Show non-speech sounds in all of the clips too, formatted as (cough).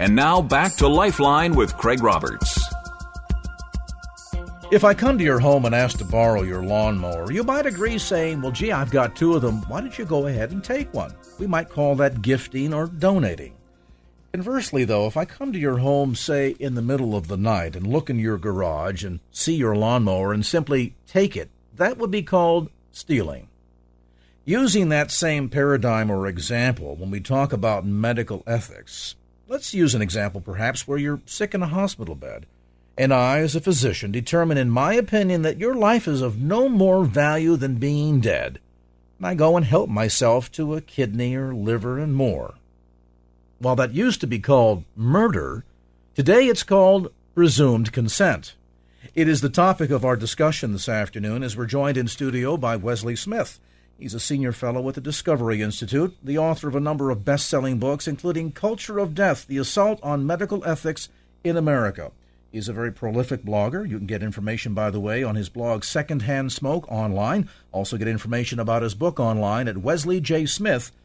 And now back to Lifeline with Craig Roberts. If I come to your home and ask to borrow your lawnmower, you might agree saying, Well, gee, I've got two of them. Why don't you go ahead and take one? We might call that gifting or donating. Conversely, though, if I come to your home, say, in the middle of the night and look in your garage and see your lawnmower and simply take it, that would be called stealing. Using that same paradigm or example when we talk about medical ethics, Let's use an example, perhaps, where you're sick in a hospital bed, and I, as a physician, determine in my opinion that your life is of no more value than being dead. And I go and help myself to a kidney or liver and more. While that used to be called murder, today it's called presumed consent. It is the topic of our discussion this afternoon as we're joined in studio by Wesley Smith. He's a senior fellow at the Discovery Institute, the author of a number of best selling books, including Culture of Death The Assault on Medical Ethics in America. He's a very prolific blogger. You can get information, by the way, on his blog Secondhand Smoke online. Also, get information about his book online at wesleyjsmith.com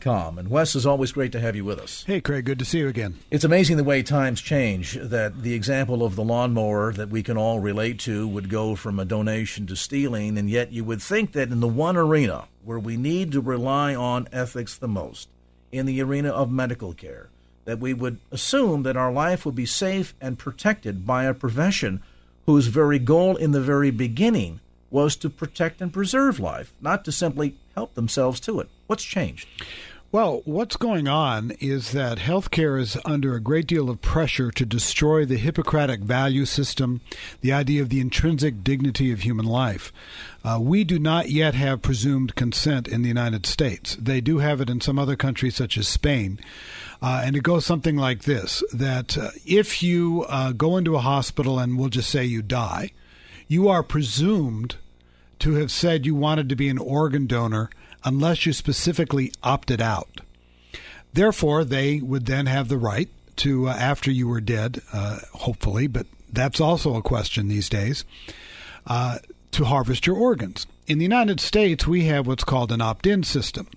com. And Wes, is always great to have you with us. Hey, Craig, good to see you again. It's amazing the way times change, that the example of the lawnmower that we can all relate to would go from a donation to stealing, and yet you would think that in the one arena where we need to rely on ethics the most, in the arena of medical care, that we would assume that our life would be safe and protected by a profession whose very goal in the very beginning was to protect and preserve life, not to simply help themselves to it. What's changed? Well, what's going on is that healthcare is under a great deal of pressure to destroy the Hippocratic value system, the idea of the intrinsic dignity of human life. Uh, we do not yet have presumed consent in the United States. They do have it in some other countries, such as Spain. Uh, and it goes something like this that uh, if you uh, go into a hospital and we'll just say you die, you are presumed to have said you wanted to be an organ donor unless you specifically opted out. Therefore, they would then have the right to, uh, after you were dead, uh, hopefully, but that's also a question these days, uh, to harvest your organs. In the United States, we have what's called an opt in system.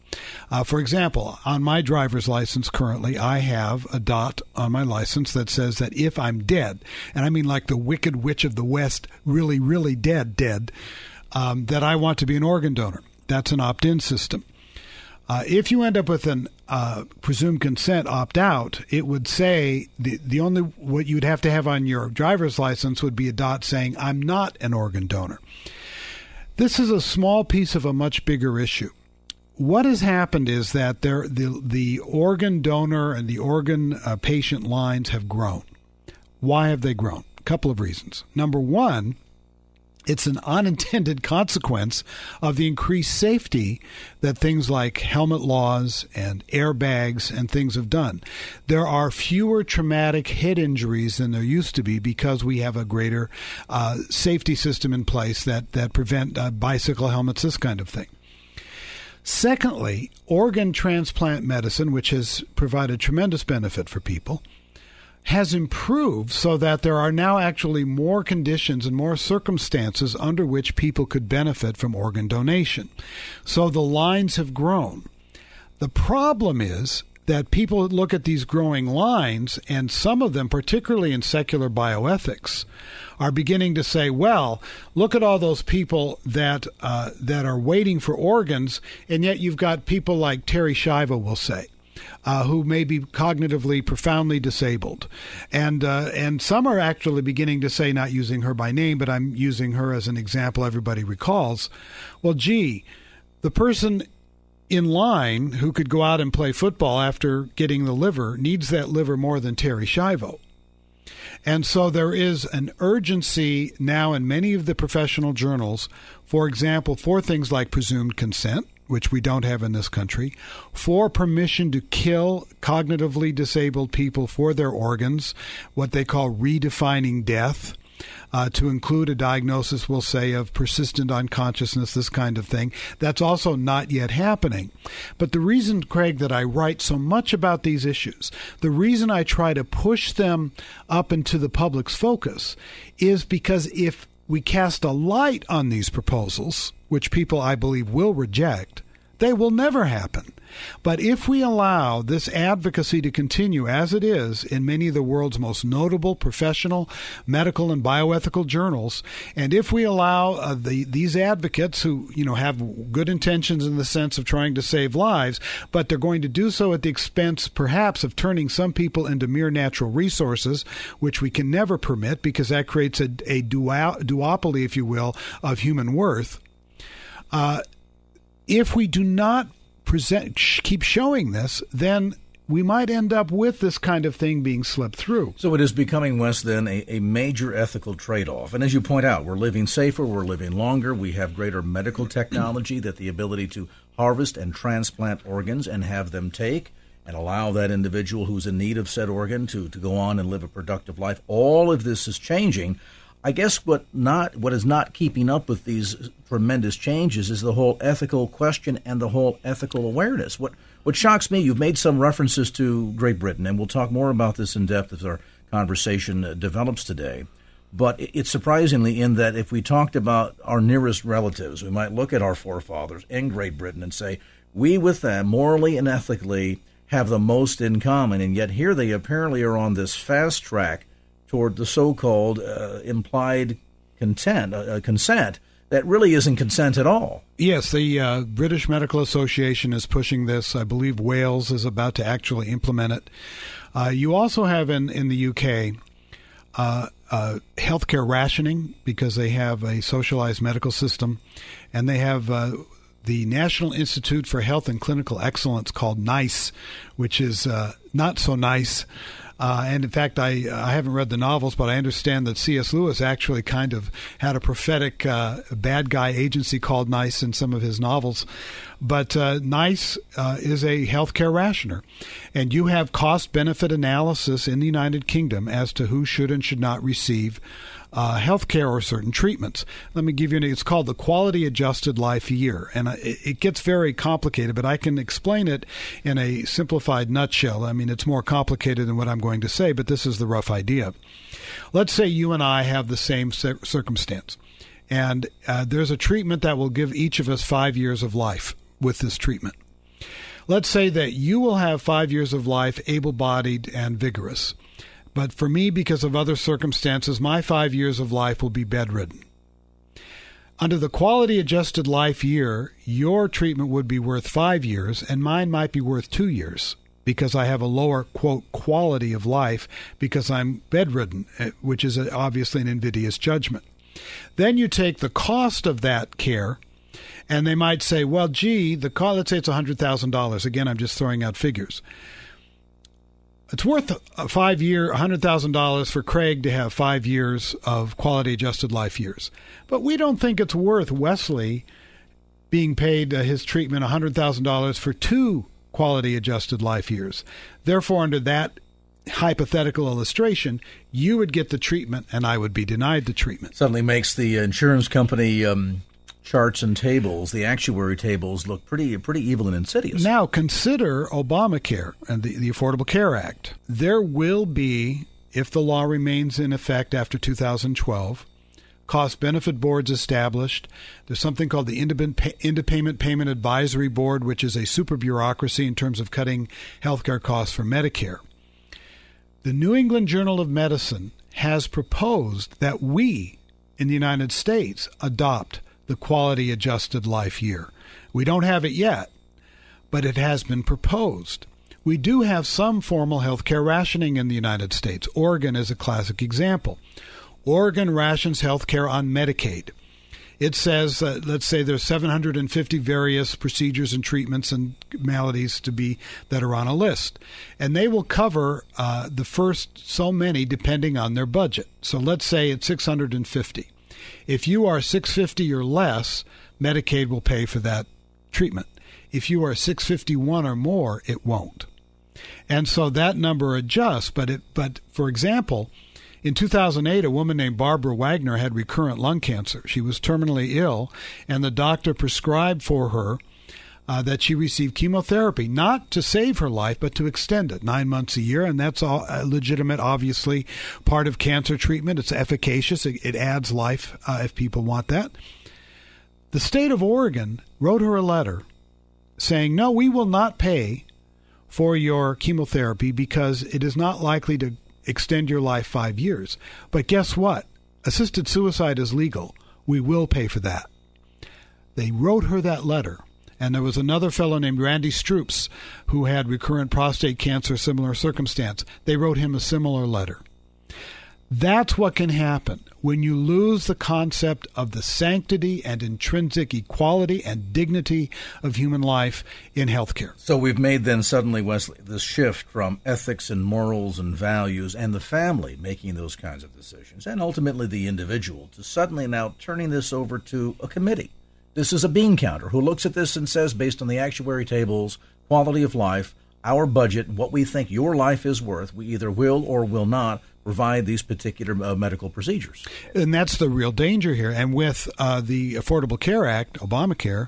Uh, for example, on my driver's license currently, I have a dot on my license that says that if I'm dead, and I mean like the Wicked Witch of the West, really, really dead, dead, um, that I want to be an organ donor. That's an opt in system. Uh, if you end up with an uh, presumed consent opt out, it would say the, the only what you'd have to have on your driver's license would be a dot saying, I'm not an organ donor. This is a small piece of a much bigger issue. What has happened is that there, the, the organ donor and the organ uh, patient lines have grown. Why have they grown? A couple of reasons. Number one, it's an unintended consequence of the increased safety that things like helmet laws and airbags and things have done. There are fewer traumatic head injuries than there used to be because we have a greater uh, safety system in place that, that prevent uh, bicycle helmets, this kind of thing. Secondly, organ transplant medicine, which has provided tremendous benefit for people, has improved so that there are now actually more conditions and more circumstances under which people could benefit from organ donation. So the lines have grown. The problem is that people look at these growing lines, and some of them, particularly in secular bioethics, are beginning to say, "Well, look at all those people that uh, that are waiting for organs, and yet you've got people like Terri Schiavo will say, uh, who may be cognitively profoundly disabled, and uh, and some are actually beginning to say, not using her by name, but I'm using her as an example. Everybody recalls. Well, gee, the person in line who could go out and play football after getting the liver needs that liver more than Terri Schiavo. And so there is an urgency now in many of the professional journals, for example, for things like presumed consent, which we don't have in this country, for permission to kill cognitively disabled people for their organs, what they call redefining death uh, to include a diagnosis, we'll say, of persistent unconsciousness, this kind of thing. That's also not yet happening. But the reason, Craig, that I write so much about these issues, the reason I try to push them up into the public's focus is because if we cast a light on these proposals, which people I believe will reject, they will never happen. But if we allow this advocacy to continue as it is in many of the world's most notable professional, medical, and bioethical journals, and if we allow uh, the, these advocates who you know have good intentions in the sense of trying to save lives, but they're going to do so at the expense, perhaps, of turning some people into mere natural resources, which we can never permit because that creates a, a duopoly, if you will, of human worth. Uh, if we do not present keep showing this, then we might end up with this kind of thing being slipped through. So it is becoming, Wes, then a, a major ethical trade off. And as you point out, we're living safer, we're living longer, we have greater medical technology that the ability to harvest and transplant organs and have them take and allow that individual who's in need of said organ to, to go on and live a productive life. All of this is changing. I guess what not what is not keeping up with these tremendous changes is the whole ethical question and the whole ethical awareness. What what shocks me, you've made some references to Great Britain, and we'll talk more about this in depth as our conversation uh, develops today. But it's surprisingly in that if we talked about our nearest relatives, we might look at our forefathers in Great Britain and say, we with them, morally and ethically, have the most in common. And yet here they apparently are on this fast track toward the so-called uh, implied content, uh, uh, consent that really isn't consent at all. Yes, the uh, British Medical Association is pushing this. I believe Wales is about to actually implement it. Uh, you also have in in the UK. Uh, uh, healthcare rationing because they have a socialized medical system, and they have uh, the National Institute for Health and Clinical Excellence called NICE, which is not so nice. Uh, and in fact, I I haven't read the novels, but I understand that C.S. Lewis actually kind of had a prophetic uh, bad guy agency called Nice in some of his novels. But uh, Nice uh, is a healthcare rationer, and you have cost benefit analysis in the United Kingdom as to who should and should not receive uh, health care or certain treatments. Let me give you an it's called the quality adjusted life year. And it, it gets very complicated, but I can explain it in a simplified nutshell. I mean, it's more complicated than what I'm going to say, but this is the rough idea. Let's say you and I have the same circumstance, and uh, there's a treatment that will give each of us five years of life with this treatment. Let's say that you will have five years of life, able bodied and vigorous. But for me, because of other circumstances, my five years of life will be bedridden. Under the quality adjusted life year, your treatment would be worth five years, and mine might be worth two years because I have a lower, quote, quality of life because I'm bedridden, eh, which is obviously an invidious judgment. Then you take the cost of that care, and they might say, well, gee, the cost, let's say it's $100,000. Again, I'm just throwing out figures it's worth a five year, $100,000 for Craig to have five years of quality adjusted life years. But we don't think it's worth Wesley being paid uh, his treatment $100,000 for two quality adjusted life years. Therefore, under that hypothetical illustration, you would get the treatment and I would be denied the treatment. Suddenly makes the insurance company um, charts and tables, the actuary tables, look pretty pretty evil and insidious. Now consider Obamacare and the, the Affordable Care Act. There will be, if the law remains in effect after 2012, cost benefit boards established. There's something called the Independent Payment Advisory Board, which is a super bureaucracy in terms of cutting healthcare costs for Medicare. The New England Journal of Medicine has proposed that we in the United States adopt the quality adjusted life year. We don't have it yet, but it has been proposed. We do have some formal health care rationing in the United States. Oregon is a classic example. Oregon rations health care on Medicaid. It says, let's say there's 750 various procedures and treatments and maladies to be that are on a list, and they will cover uh, the first so many depending on their budget. So let's say it's 650. If you are 650 or less, Medicaid will pay for that treatment. If you are 651 or more, it won't. And so that number adjusts. But it, but for example, in 2008, a woman named Barbara Wagner had recurrent lung cancer. She was terminally ill, and the doctor prescribed for her uh, that she received chemotherapy, not to save her life, but to extend it nine months a year. And that's all uh, legitimate, obviously, part of cancer treatment. It's efficacious, it, it adds life uh, if people want that. The state of Oregon wrote her a letter saying, No, we will not pay for your chemotherapy because it is not likely to extend your life five years. But guess what? Assisted suicide is legal. We will pay for that. They wrote her that letter. And there was another fellow named Randy Stroops who had recurrent prostate cancer, similar circumstance. They wrote him a similar letter. That's what can happen when you lose the concept of the sanctity and intrinsic equality and dignity of human life in healthcare. So we've made then suddenly, Wesley, this shift from ethics and morals and values and the family making those kinds of decisions and ultimately the individual to suddenly now turning this over to a committee. This is a bean counter who looks at this and says, based on the actuary tables, quality of life, our budget, what we think your life is worth, we either will or will not provide these particular uh, medical procedures. And that's the real danger here. And with uh, the Affordable Care Act, Obamacare,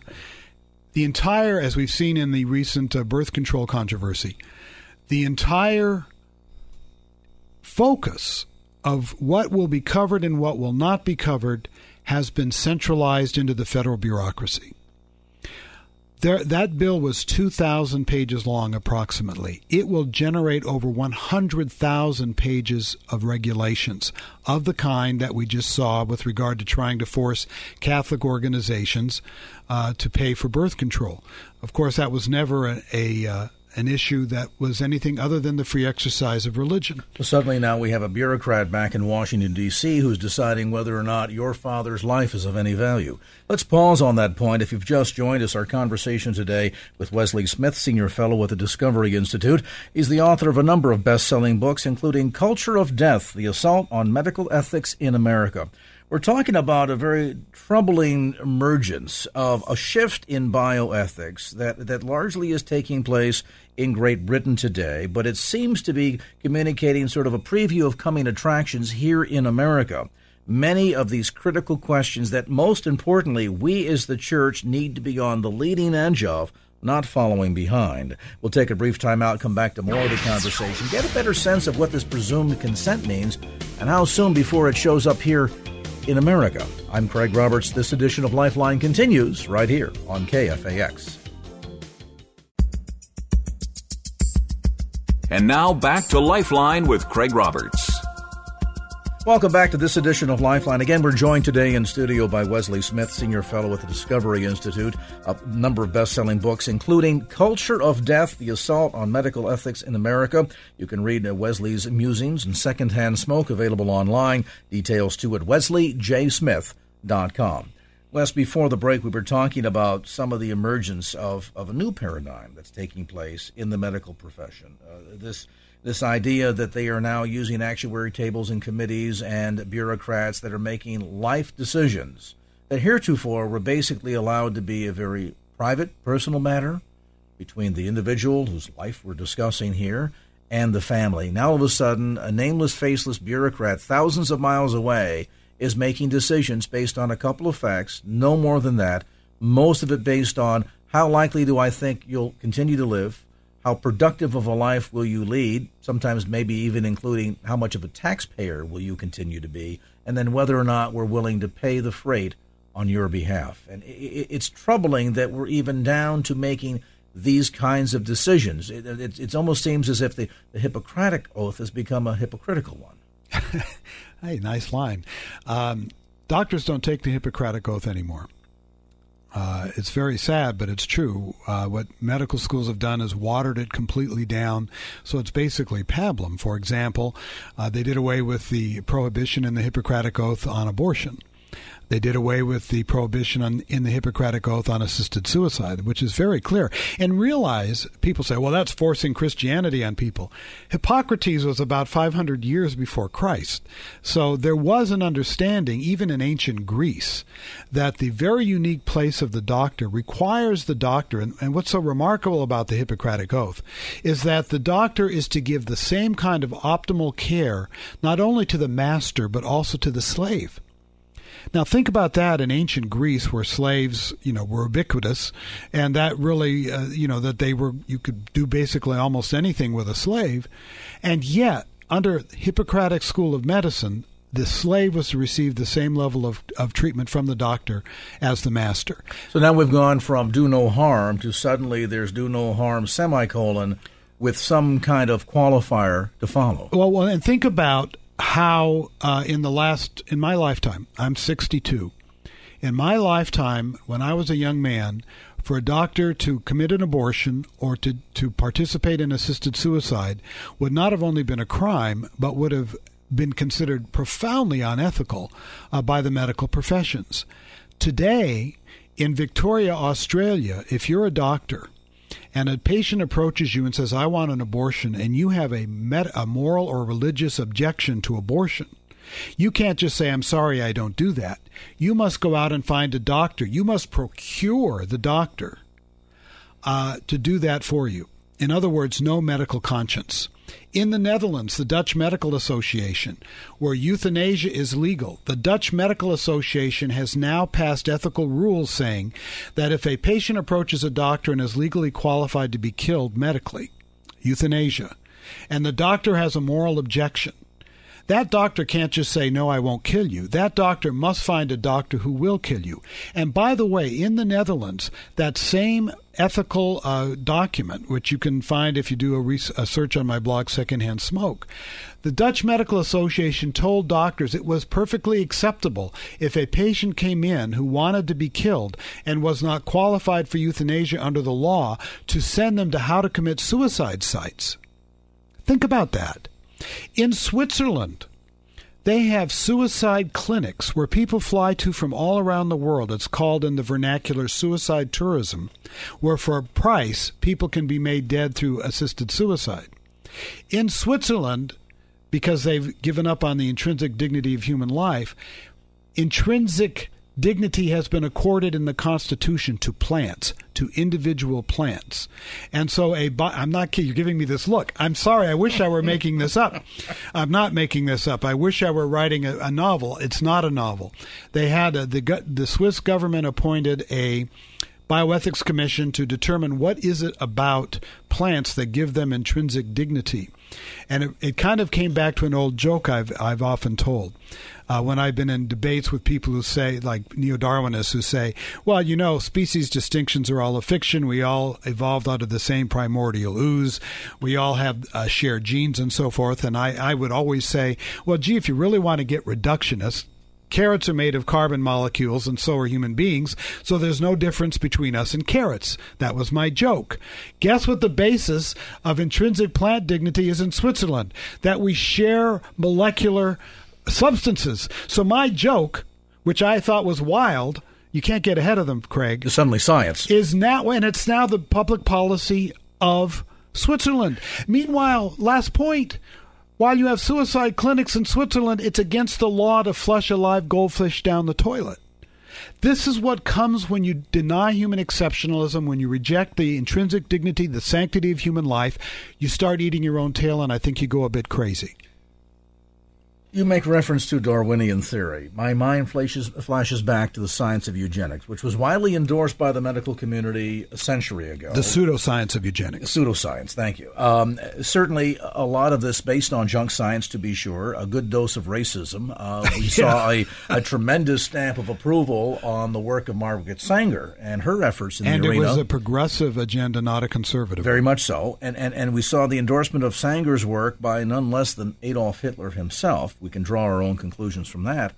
the entire, as we've seen in the recent uh, birth control controversy, the entire focus of what will be covered and what will not be covered has been centralized into the federal bureaucracy. There, that bill was 2,000 pages long, approximately. It will generate over 100,000 pages of regulations of the kind that we just saw with regard to trying to force Catholic organizations uh, to pay for birth control. Of course, that was never a, a uh, an issue that was anything other than the free exercise of religion. Well, suddenly now we have a bureaucrat back in Washington, D.C., who's deciding whether or not your father's life is of any value. Let's pause on that point. If you've just joined us, our conversation today with Wesley Smith, Senior Fellow at the Discovery Institute. He's the author of a number of best selling books, including Culture of Death The Assault on Medical Ethics in America. We're talking about a very troubling emergence of a shift in bioethics that, that largely is taking place in Great Britain today, but it seems to be communicating sort of a preview of coming attractions here in America. Many of these critical questions that, most importantly, we as the church need to be on the leading edge of not following behind. We'll take a brief time out, come back to more of the conversation, get a better sense of what this presumed consent means, and how soon before it shows up here in America. I'm Craig Roberts. This edition of Lifeline continues right here on KFAX. And now back to Lifeline with Craig Roberts. Welcome back to this edition of Lifeline. Again, we're joined today in studio by Wesley Smith, Senior Fellow at the Discovery Institute, a number of best selling books, including Culture of Death The Assault on Medical Ethics in America. You can read Wesley's musings and secondhand smoke available online. Details too at wesleyjsmith.com. Wes, before the break, we were talking about some of the emergence of, of a new paradigm that's taking place in the medical profession. Uh, this this idea that they are now using actuary tables and committees and bureaucrats that are making life decisions that heretofore were basically allowed to be a very private, personal matter between the individual whose life we're discussing here and the family. Now, all of a sudden, a nameless, faceless bureaucrat thousands of miles away is making decisions based on a couple of facts, no more than that, most of it based on how likely do I think you'll continue to live, how productive of a life will you lead, sometimes maybe even including how much of a taxpayer will you continue to be, and then whether or not we're willing to pay the freight on your behalf. And it's troubling that we're even down to making these kinds of decisions. It, it, it almost seems as if the, the Hippocratic oath has become a hypocritical one. (laughs) hey, nice line. Um, doctors don't take the Hippocratic oath anymore. Uh, it's very sad, but it's true. Uh, what medical schools have done is watered it completely down. So it's basically pablum. For example, uh, they did away with the prohibition in the Hippocratic Oath on abortion. They did away with the prohibition on, in the Hippocratic Oath on assisted suicide, which is very clear. And realize people say, well, that's forcing Christianity on people. Hippocrates was about 500 years before Christ. So there was an understanding, even in ancient Greece, that the very unique place of the doctor requires the doctor. And, and what's so remarkable about the Hippocratic Oath is that the doctor is to give the same kind of optimal care not only to the master, but also to the slave. Now think about that in ancient Greece, where slaves, you know, were ubiquitous, and that really, uh, you know, that they were you could do basically almost anything with a slave, and yet under Hippocratic school of medicine, the slave was to receive the same level of, of treatment from the doctor as the master. So now we've gone from do no harm to suddenly there's do no harm semicolon with some kind of qualifier to follow. Well, well and think about how uh, in the last in my lifetime i'm 62 in my lifetime when i was a young man for a doctor to commit an abortion or to, to participate in assisted suicide would not have only been a crime but would have been considered profoundly unethical uh, by the medical professions. Today in victoria australia if you're a doctor and a patient approaches you and says, I want an abortion, and you have a, met- a moral or religious objection to abortion, you can't just say, I'm sorry, I don't do that. You must go out and find a doctor. You must procure the doctor uh, to do that for you. In other words, no medical conscience. In the Netherlands, the Dutch Medical Association, where euthanasia is legal, the Dutch Medical Association has now passed ethical rules saying that if a patient approaches a doctor and is legally qualified to be killed medically, euthanasia, and the doctor has a moral objection, that doctor can't just say, No, I won't kill you. That doctor must find a doctor who will kill you. And by the way, in the Netherlands, that same ethical uh, document, which you can find if you do a, re- a search on my blog, Secondhand Smoke, the Dutch Medical Association told doctors it was perfectly acceptable if a patient came in who wanted to be killed and was not qualified for euthanasia under the law to send them to how to commit suicide sites. Think about that. In Switzerland, they have suicide clinics where people fly to from all around the world. It's called in the vernacular suicide tourism, where for a price people can be made dead through assisted suicide. In Switzerland, because they've given up on the intrinsic dignity of human life, intrinsic dignity has been accorded in the Constitution to plants, to individual plants. And so a I'm not kidding, you're giving me this look. I'm sorry, I wish I were making this up. I'm not making this up. I wish I were writing a, a novel. It's not a novel. They had a, the the Swiss government appointed a bioethics commission to determine what is it about plants that give them intrinsic dignity. And it, it kind of came back to an old joke I've I've often told uh, when I've been in debates with people who say, like neo Darwinists, who say, well, you know, species distinctions are all a fiction. We all evolved out of the same primordial ooze. We all have uh, shared genes and so forth. And I, I would always say, well, gee, if you really want to get reductionist, Carrots are made of carbon molecules, and so are human beings, so there's no difference between us and carrots. That was my joke. Guess what the basis of intrinsic plant dignity is in Switzerland? That we share molecular substances. So my joke, which I thought was wild, you can't get ahead of them, Craig. It's suddenly science. Is now, and it's now the public policy of Switzerland. Meanwhile, last point. While you have suicide clinics in Switzerland, it's against the law to flush a live goldfish down the toilet. This is what comes when you deny human exceptionalism, when you reject the intrinsic dignity, the sanctity of human life. You start eating your own tail, and I think you go a bit crazy. You make reference to Darwinian theory. My mind flashes, flashes back to the science of eugenics, which was widely endorsed by the medical community a century ago. The pseudoscience of eugenics. Pseudoscience, thank you. Um, certainly, a lot of this based on junk science, to be sure, a good dose of racism. Uh, we (laughs) yeah. saw a, a, tremendous stamp of approval on the work of Margaret Sanger and her efforts in and the arena. And it was a progressive agenda, not a conservative Very much so. And, and, and we saw the endorsement of Sanger's work by none less than Adolf Hitler himself we can draw our own conclusions from that.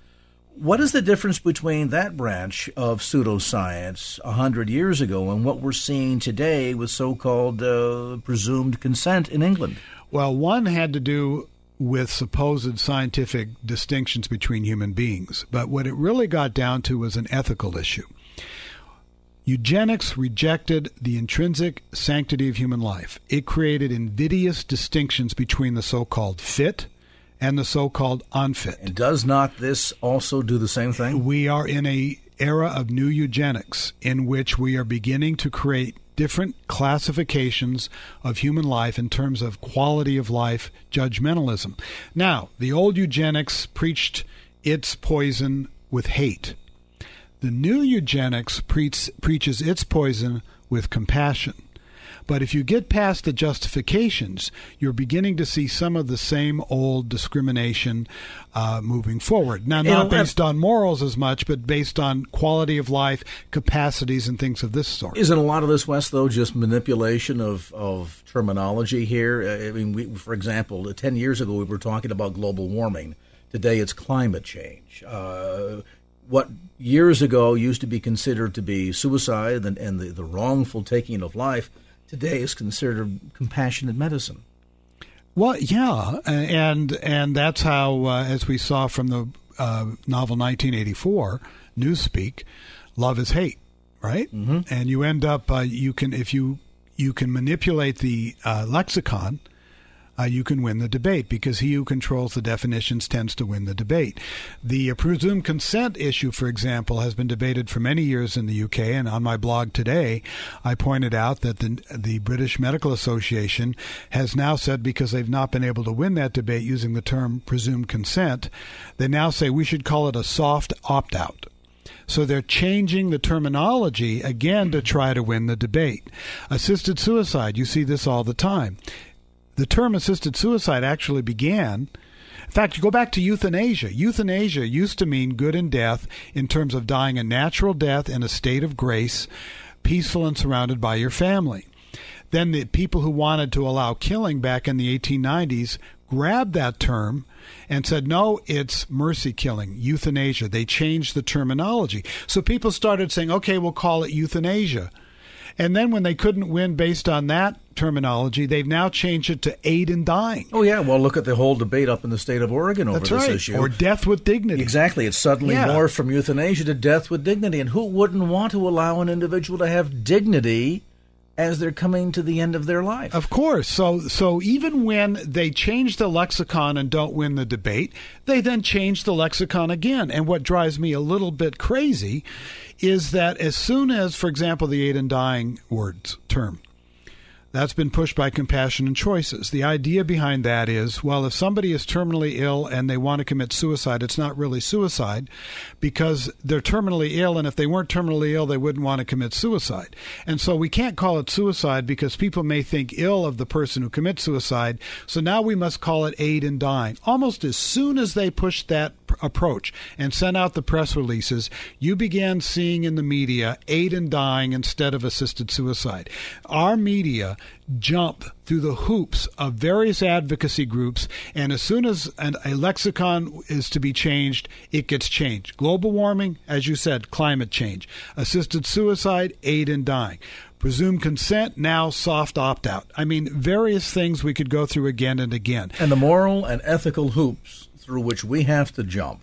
What is the difference between that branch of pseudoscience a hundred years ago and what we're seeing today with so-called uh, presumed consent in England? Well, one had to do with supposed scientific distinctions between human beings. But what it really got down to was an ethical issue. Eugenics rejected the intrinsic sanctity of human life. It created invidious distinctions between the so called fit and the so called unfit. And does not this also do the same thing? We are in a era of new eugenics in which we are beginning to create different classifications of human life in terms of quality of life judgmentalism. Now, the old eugenics preached its poison with hate. The new eugenics preach, preaches its poison with compassion. But if you get past the justifications, you're beginning to see some of the same old discrimination uh, moving forward. Now, not based on morals as much, but based on quality of life, capacities, and things of this sort. Isn't a lot of this, Wes, though, just manipulation of, of terminology here? Uh, I mean, we, for example, 10 years ago we were talking about global warming. Today it's climate change. Uh, what years ago used to be considered to be suicide and, and the, the wrongful taking of life today is considered compassionate medicine. Well, yeah, and and that's how, uh, as we saw from the uh, novel 1984, Newspeak, love is hate, right? Mm-hmm. And you end up uh, you can if you you can manipulate the uh, lexicon uh, you can win the debate because he who controls the definitions tends to win the debate. The presumed consent issue, for example, has been debated for many years in the UK, and on my blog today, I pointed out that the, the British Medical Association has now said because they've not been able to win that debate using the term presumed consent, they now say we should call it a soft opt out. So they're changing the terminology again to try to win the debate. Assisted suicide, you see this all the time the term assisted suicide actually began. In fact, you go back to euthanasia. Euthanasia used to mean good in death in terms of dying a natural death in a state of grace, peaceful and surrounded by your family. Then the people who wanted to allow killing back in the 1890s grabbed that term and said, no, it's mercy killing, euthanasia. They changed the terminology. So people started saying, okay, we'll call it euthanasia. And then when they couldn't win based on that terminology, they've now changed it to aid in dying. Oh yeah, well look at the whole debate up in the state of Oregon over That's this right. issue. Or death with dignity. Exactly. It's suddenly Yeah. morphed from euthanasia to death with dignity. And who wouldn't want to allow an individual to have dignity as they're coming to the end of their life? Of course. So so even when they change the lexicon and don't win the debate, they then change the lexicon again. And what drives me a little bit crazy is that as soon as, for example, the aid and dying words term, that's been pushed by Compassion and Choices. The idea behind that is well, if somebody is terminally ill and they want to commit suicide, it's not really suicide because they're terminally ill, and if they weren't terminally ill, they wouldn't want to commit suicide. And so we can't call it suicide because people may think ill of the person who commits suicide. So now we must call it aid in dying. Almost as soon as they pushed that pr- approach and sent out the press releases, you began seeing in the media aid in dying instead of assisted suicide. Our media jump through the hoops of various advocacy groups, and as soon as an, a lexicon is to be changed, it gets changed. Global warming, as you said, climate change. Assisted suicide, aid in dying. Presumed consent, now soft opt out. I mean, various things we could go through again and again. and the moral and ethical hoops through which we have to jump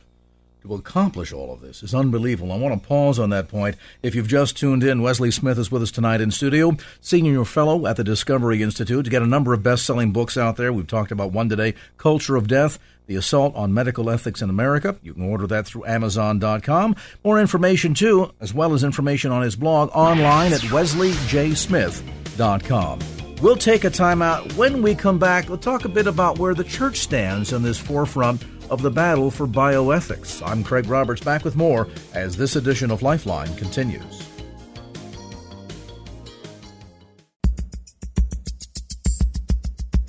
to accomplish all of this is unbelievable. I want to pause on that point. If you've just tuned in, Wesley Smith is with us tonight in studio, senior fellow at the Discovery Institute. To get a number of best-selling books out there, we've talked about one today, Culture of Death, The Assault on Medical Ethics in America. You can order that through Amazon.com. More information, too, as well as information on his blog online at wesleyjsmith.com. We'll take a time out. When we come back, we'll talk a bit about where the church stands on this forefront of the battle for bioethics. I'm Craig Roberts, back with more as this edition of Lifeline continues.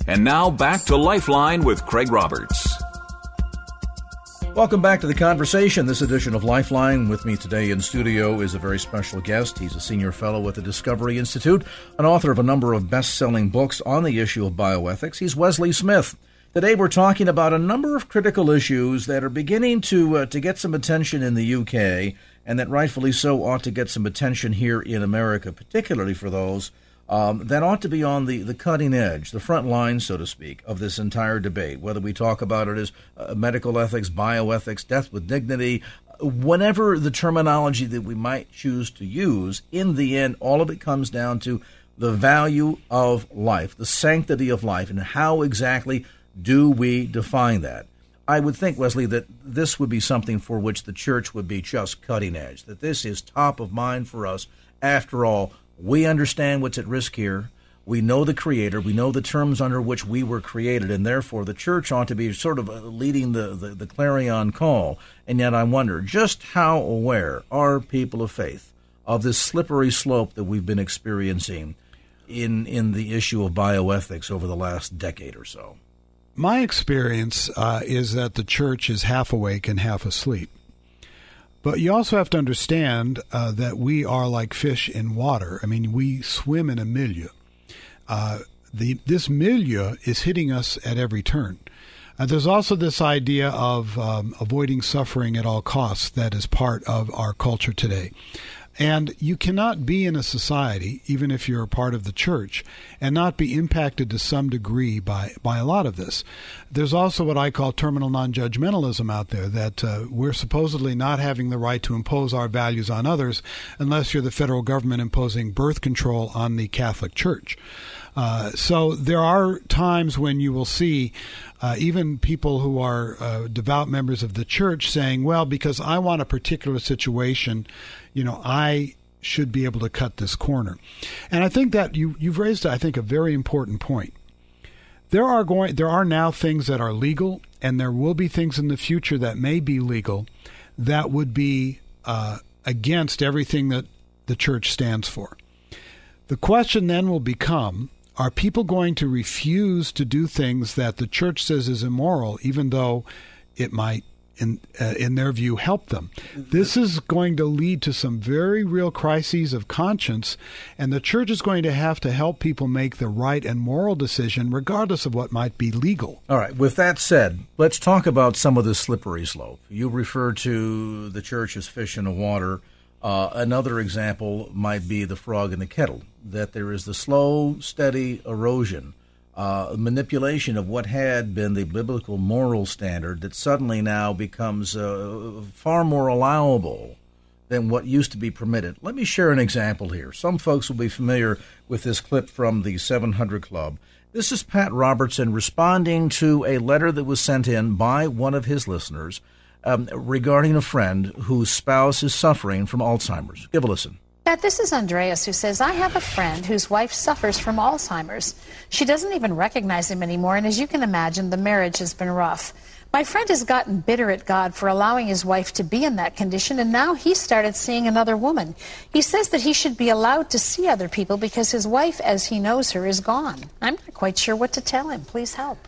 And now back to Lifeline with Craig Roberts. Welcome back to the conversation. This edition of Lifeline with me today in studio is a very special guest. He's a senior fellow at the Discovery Institute, an author of a number of best selling books on the issue of bioethics. He's Wesley Smith. Today we're talking about a number of critical issues that are beginning to uh, to get some attention in the UK and that rightfully so ought to get some attention here in America, particularly for those um, that ought to be on the, the cutting edge, the front line, so to speak, of this entire debate, whether we talk about it as uh, medical ethics, bioethics, death with dignity, whatever the terminology that we might choose to use, in the end, all of it comes down to the value of life, the sanctity of life, and how exactly do we define that? I would think, Wesley, that this would be something for which the church would be just cutting edge, that this is top of mind for us. After all, we understand what's at risk here. We know the Creator. We know the terms under which we were created, and therefore the church ought to be sort of uh, leading the, the, the clarion call. And yet I wonder just how aware are people of faith of this slippery slope that we've been experiencing in, in the issue of bioethics over the last decade or so? My experience uh, is that the church is half awake and half asleep. But you also have to understand uh, that we are like fish in water. I mean, we swim in a milieu. Uh, the, this milieu is hitting us at every turn. Uh, there's also this idea of um, avoiding suffering at all costs that is part of our culture today. And you cannot be in a society, even if you're a part of the church, and not be impacted to some degree by, by a lot of this. There's also what I call terminal non judgmentalism out there that uh, we're supposedly not having the right to impose our values on others unless you're the federal government imposing birth control on the Catholic Church. Uh, so there are times when you will see uh, even people who are uh, devout members of the church saying, well, because I want a particular situation, you know, I should be able to cut this corner. And I think that you, you've raised, I think, a very important point. There are going, there are now things that are legal, and there will be things in the future that may be legal that would be uh, against everything that the church stands for. The question then will become are people going to refuse to do things that the church says is immoral, even though it might, in uh, in their view, help them? This is going to lead to some very real crises of conscience, and the church is going to have to help people make the right and moral decision, regardless of what might be legal. All right. With that said, let's talk about some of the slippery slope. You refer to the church as fish in the water. Uh, another example might be the frog in the kettle, that there is the slow, steady erosion, uh, manipulation of what had been the biblical moral standard that suddenly now becomes uh, far more allowable than what used to be permitted. Let me share an example here. Some folks will be familiar with this clip from the 700 Club. This is Pat Robertson responding to a letter that was sent in by one of his listeners um, regarding a friend whose spouse is suffering from Alzheimer's. Give a listen. Pat, this is Andreas who says, I have a friend whose wife suffers from Alzheimer's. She doesn't even recognize him anymore, and as you can imagine, the marriage has been rough. My friend has gotten bitter at God for allowing his wife to be in that condition, and now he started seeing another woman. He says that he should be allowed to see other people because his wife, as he knows her, is gone. I'm not quite sure what to tell him. Please help.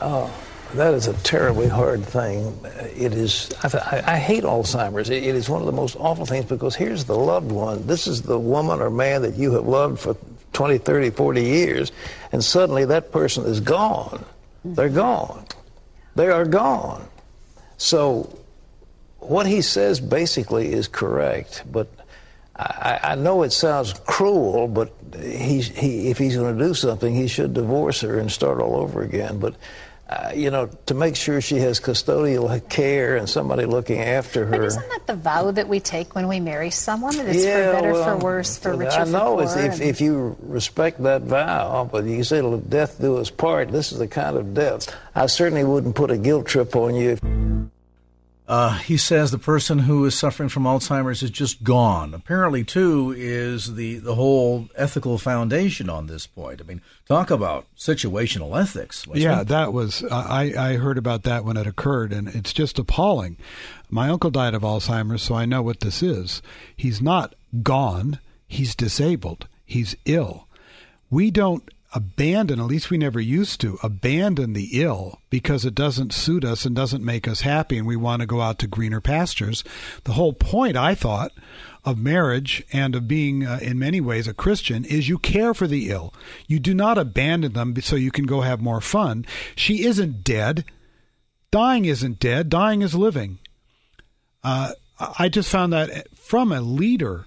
Oh, that is a terribly hard thing. It is, I, I hate Alzheimer's. It, it is one of the most awful things because here's the loved one. This is the woman or man that you have loved for 20, 30, 40 years, and suddenly that person is gone. They're gone. They are gone. So what he says basically is correct, but I, I know it sounds cruel, but he's, he, if he's going to do something, he should divorce her and start all over again. But uh, you know, to make sure she has custodial care and somebody looking after her. But isn't that the vow that we take when we marry someone? That it's yeah, for better, well, for worse, for richer, for poorer. I know for if, if you respect that vow, but you say let death do us part. This is the kind of death. I certainly wouldn't put a guilt trip on you. Uh, he says the person who is suffering from Alzheimer's is just gone. Apparently, too, is the, the whole ethical foundation on this point. I mean, talk about situational ethics. Yeah, that was, I, I heard about that when it occurred, and it's just appalling. My uncle died of Alzheimer's, so I know what this is. He's not gone, he's disabled, he's ill. We don't abandon, at least we never used to, abandon the ill because it doesn't suit us and doesn't make us happy and we want to go out to greener pastures. The whole point, I thought, of marriage and of being, uh, in many ways, a Christian is you care for the ill. You do not abandon them so you can go have more fun. She isn't dead. Dying isn't dead. Dying is living. Uh, I just found that from a leader,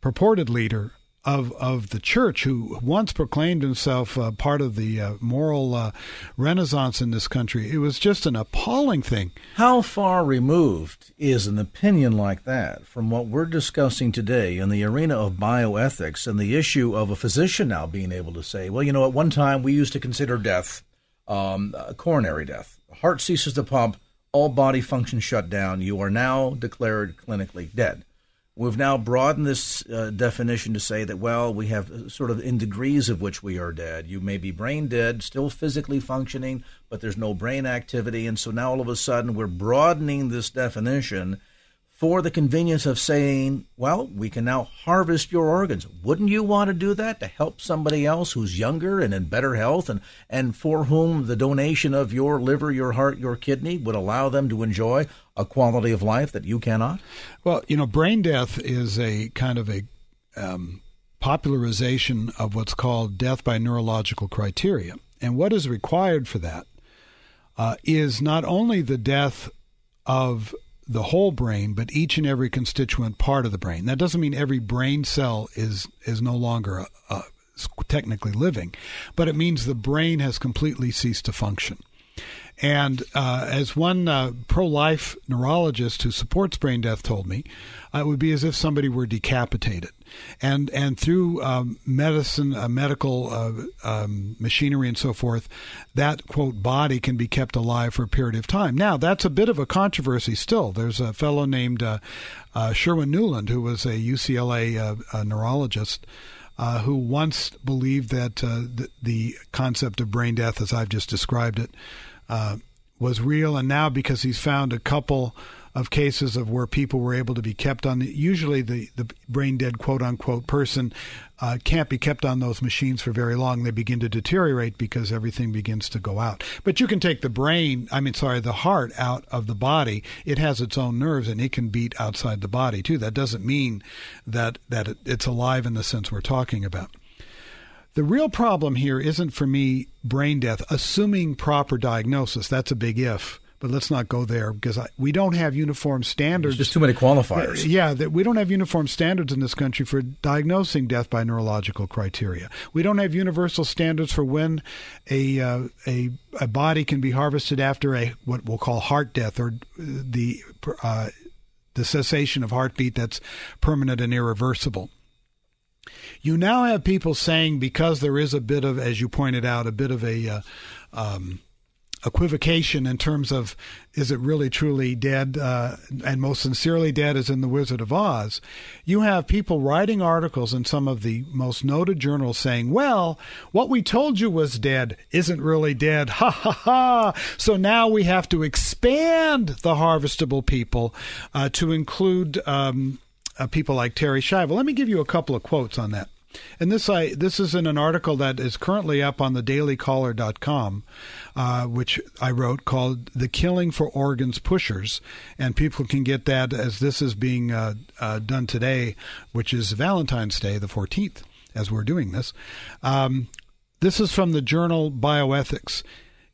purported leader of of the church, who once proclaimed himself uh, part of the uh, moral uh, renaissance in this country. It was just an appalling thing. How far removed is an opinion like that from what we're discussing today in the arena of bioethics and the issue of a physician now being able to say, well, you know, at one time we used to consider death um, coronary death. Heart ceases to pump, all body functions shut down. You are now declared clinically dead. We've now broadened this uh, definition to say that, well, we have uh, sort of in degrees of which we are dead. You may be brain dead, still physically functioning, but there's no brain activity. And so now all of a sudden we're broadening this definition for the convenience of saying, well, we can now harvest your organs. Wouldn't you want to do that to help somebody else who's younger and in better health and, and for whom the donation of your liver, your heart, your kidney would allow them to enjoy a quality of life that you cannot? Well, you know, brain death is a kind of a um, popularization of what's called death by neurological criteria. And what is required for that uh, is not only the death of the whole brain, but each and every constituent part of the brain. That doesn't mean every brain cell is is no longer uh, technically living, but it means the brain has completely ceased to function. And uh, as one uh, pro life neurologist who supports brain death told me, uh, it would be as if somebody were decapitated. And, and through um, medicine, uh, medical uh, um, machinery, and so forth, that quote body can be kept alive for a period of time. Now, that's a bit of a controversy still. There's a fellow named uh, Sherwin Newland who was a UCLA neurologist. Uh, who once believed that uh, the, the, concept of brain death, as I've just described it, uh, was real, and now because he's found a couple of cases of where people were able to be kept on the, usually the, the brain dead quote unquote person uh, can't be kept on those machines for very long. They begin to deteriorate because everything begins to go out. But you can take the brain i mean sorry the heart out of the body. It has its own nerves and it can beat outside the body too. That doesn't mean that that it, it's alive in the sense we're talking about. The real problem here isn't for me brain death, assuming proper diagnosis. That's a big if. But let's not go there because I, we don't have uniform standards. There's just too many qualifiers. Yeah, that we don't have uniform standards in this country for diagnosing death by neurological criteria. We don't have universal standards for when a uh, a, a body can be harvested after a what we'll call heart death or the uh, the cessation of heartbeat that's permanent and irreversible. You now have people saying because there is a bit of, as you pointed out, a bit of a uh, um, equivocation in terms of is it really truly dead uh, and most sincerely dead as in the wizard of oz you have people writing articles in some of the most noted journals saying well what we told you was dead isn't really dead ha ha ha so now we have to expand the harvestable people uh, to include um, uh, people like Terri Schiavo. Let me give you a couple of quotes on that. And this I this is in an article that is currently up on the dailycaller.com, uh, which I wrote called "The Killing for Organs Pushers," and people can get that as this is being uh, uh, done today, which is Valentine's Day, the 14th, as we're doing this. Um, this is from the journal Bioethics.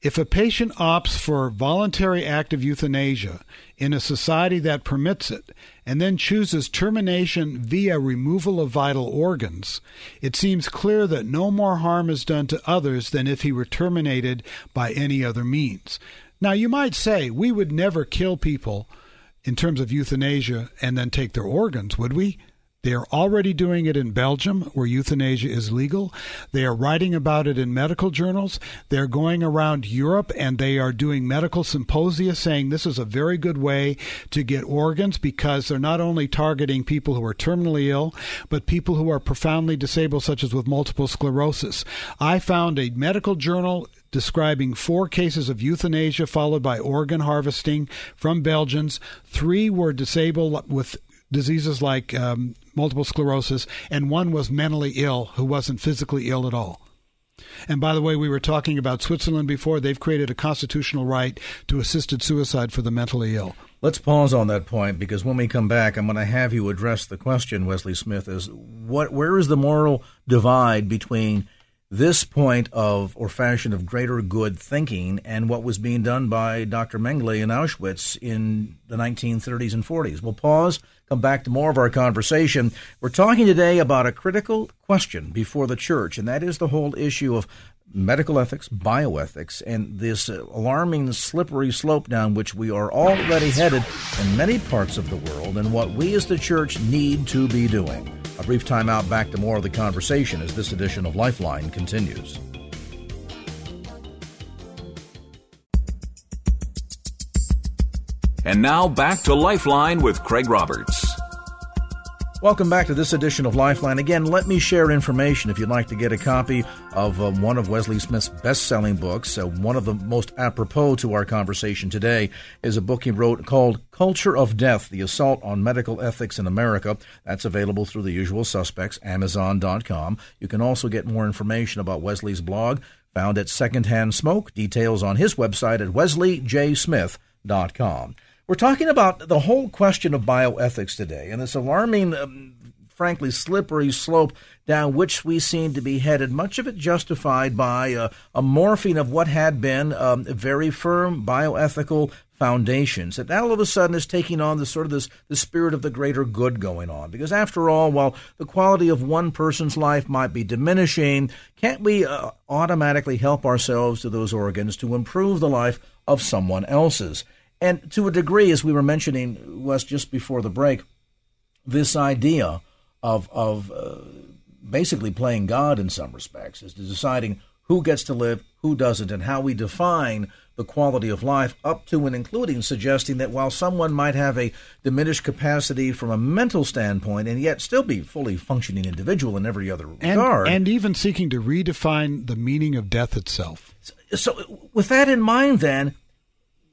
If a patient opts for voluntary active euthanasia in a society that permits it and then chooses termination via removal of vital organs, it seems clear that no more harm is done to others than if he were terminated by any other means. Now, you might say we would never kill people in terms of euthanasia and then take their organs, would we? They are already doing it in Belgium, where euthanasia is legal. They are writing about it in medical journals. They're going around Europe and they are doing medical symposia saying this is a very good way to get organs because they're not only targeting people who are terminally ill, but people who are profoundly disabled, such as with multiple sclerosis. I found a medical journal describing four cases of euthanasia followed by organ harvesting from Belgians. Three were disabled with diseases like um, multiple sclerosis, and one was mentally ill who wasn't physically ill at all. And by the way, we were talking about Switzerland before. They've created a constitutional right to assisted suicide for the mentally ill. Let's pause on that point because when we come back, I'm going to have you address the question, Wesley Smith, is what where is the moral divide between this point of or fashion of greater good thinking and what was being done by Dr. Mengele in Auschwitz in the 1930s and 40s. We'll pause, come back to more of our conversation. We're talking today about a critical question before the church, and that is the whole issue of medical ethics, bioethics, and this alarming slippery slope down which we are already headed in many parts of the world, and what we as the church need to be doing. A brief time out, back to more of the conversation as this edition of Lifeline continues. And now back to Lifeline with Craig Roberts. Welcome back to this edition of Lifeline. Again, let me share information if you'd like to get a copy of um, one of Wesley Smith's best selling books. Uh, one of the most apropos to our conversation today is a book he wrote called Culture of Death The Assault on Medical Ethics in America. That's available through the usual suspects, Amazon.com. You can also get more information about Wesley's blog found at Secondhand Smoke. Details on his website at wesleyjsmith.com. We're talking about the whole question of bioethics today and this alarming, um, frankly, slippery slope down which we seem to be headed, much of it justified by a morphing of what had been um, very firm bioethical foundations that now all of a sudden is taking on the sort of this the spirit of the greater good going on. Because after all while the quality of one person's life might be diminishing can't we uh, automatically help ourselves to those organs to improve the life of someone else's and to a degree, as we were mentioning, Wes, just before the break, this idea of of uh, basically playing God in some respects is deciding who gets to live, who doesn't, and how we define the quality of life, up to and including suggesting that while someone might have a diminished capacity from a mental standpoint and yet still be fully functioning individual in every other and, regard, and even seeking to redefine the meaning of death itself. So, so with that in mind, then,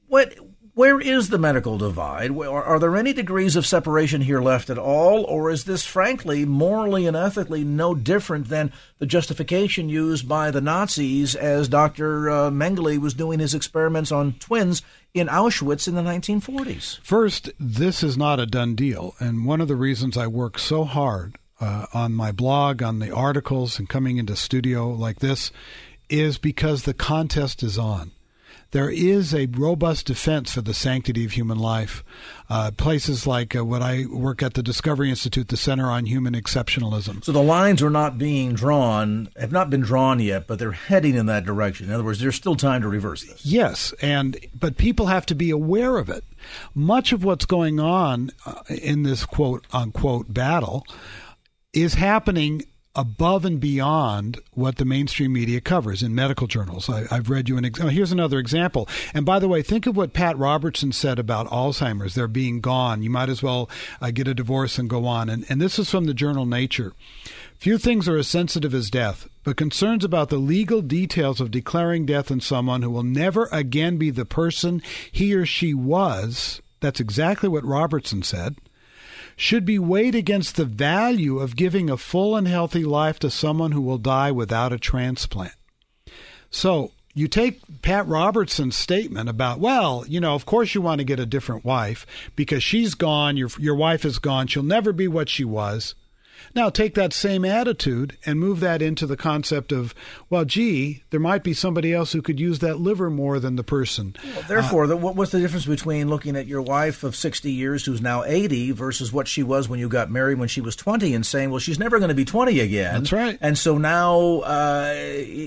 what where is the medical divide? Are there any degrees of separation here left at all? Or is this, frankly, morally and ethically no different than the justification used by the Nazis as Dr. Uh, Mengele was doing his experiments on twins in Auschwitz in the 1940s? First, this is not a done deal. And one of the reasons I work so hard uh, on my blog, on the articles, and coming into studio like this is because the contest is on there is a robust defense for the sanctity of human life. Uh, places like uh, what I work at the Discovery Institute, the Center on Human Exceptionalism. So the lines are not being drawn, have not been drawn yet, but they're heading in that direction. In other words, there's still time to reverse this. Yes, and but people have to be aware of it. Much of what's going on uh, in this quote unquote battle is happening above and beyond what the mainstream media covers in medical journals. I, have read you an example. Oh, here's another example. And by the way, think of what Pat Robertson said about Alzheimer's. They're being gone. You might as well uh, get a divorce and go on. And, and this is from the journal Nature. Few things are as sensitive as death, but concerns about the legal details of declaring death in someone who will never again be the person he or she was. That's exactly what Robertson said should be weighed against the value of giving a full and healthy life to someone who will die without a transplant. So, you take Pat Robertson's statement about, well, you know, of course you want to get a different wife because she's gone, your your wife is gone, she'll never be what she was. Now, take that same attitude and move that into the concept of, well, gee, there might be somebody else who could use that liver more than the person. Well, therefore, uh, the, what, what's the difference between looking at your wife of 60 years who's now 80 versus what she was when you got married when she was 20 and saying, well, she's never going to be 20 again. That's right. And so now uh,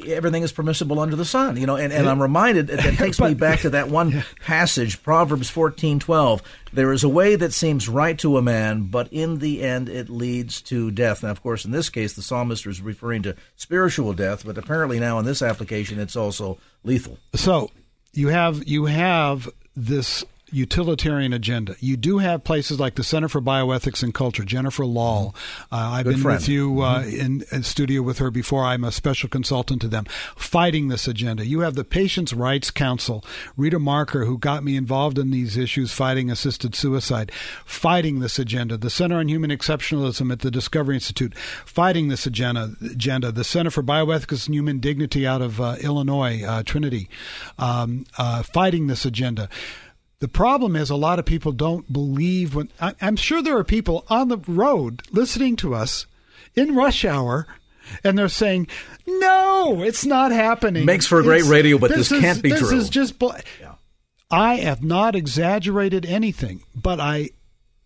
everything is permissible under the sun. You know, and, and I'm reminded that (laughs) takes but, me back to that one (laughs) passage, Proverbs 14 12. There is a way that seems right to a man, but in the end it leads to death. Now, of course, in this case, the psalmist is referring to spiritual death, but apparently now in this application, it's also lethal. So you have you have this utilitarian agenda. You do have places like the Center for Bioethics and Culture, Jennifer Lahl. Uh, I've Good been friend. with you uh, mm-hmm. in, in, studio with her before. I'm a special consultant to them, fighting this agenda. You have the Patients' Rights Council, Rita Marker, who got me involved in these issues, fighting assisted suicide, fighting this agenda. The Center on Human Exceptionalism at the Discovery Institute, fighting this agenda. agenda. The Center for Bioethics and Human Dignity out of uh, Illinois, uh, Trinity, um, uh, fighting this agenda. The problem is a lot of people don't believe when I, am sure there are people on the road listening to us in rush hour and they're saying, "No, it's not happening." Makes for a great It's- radio, but this is- can't be this true. This is just. Bl- I have not exaggerated anything, but I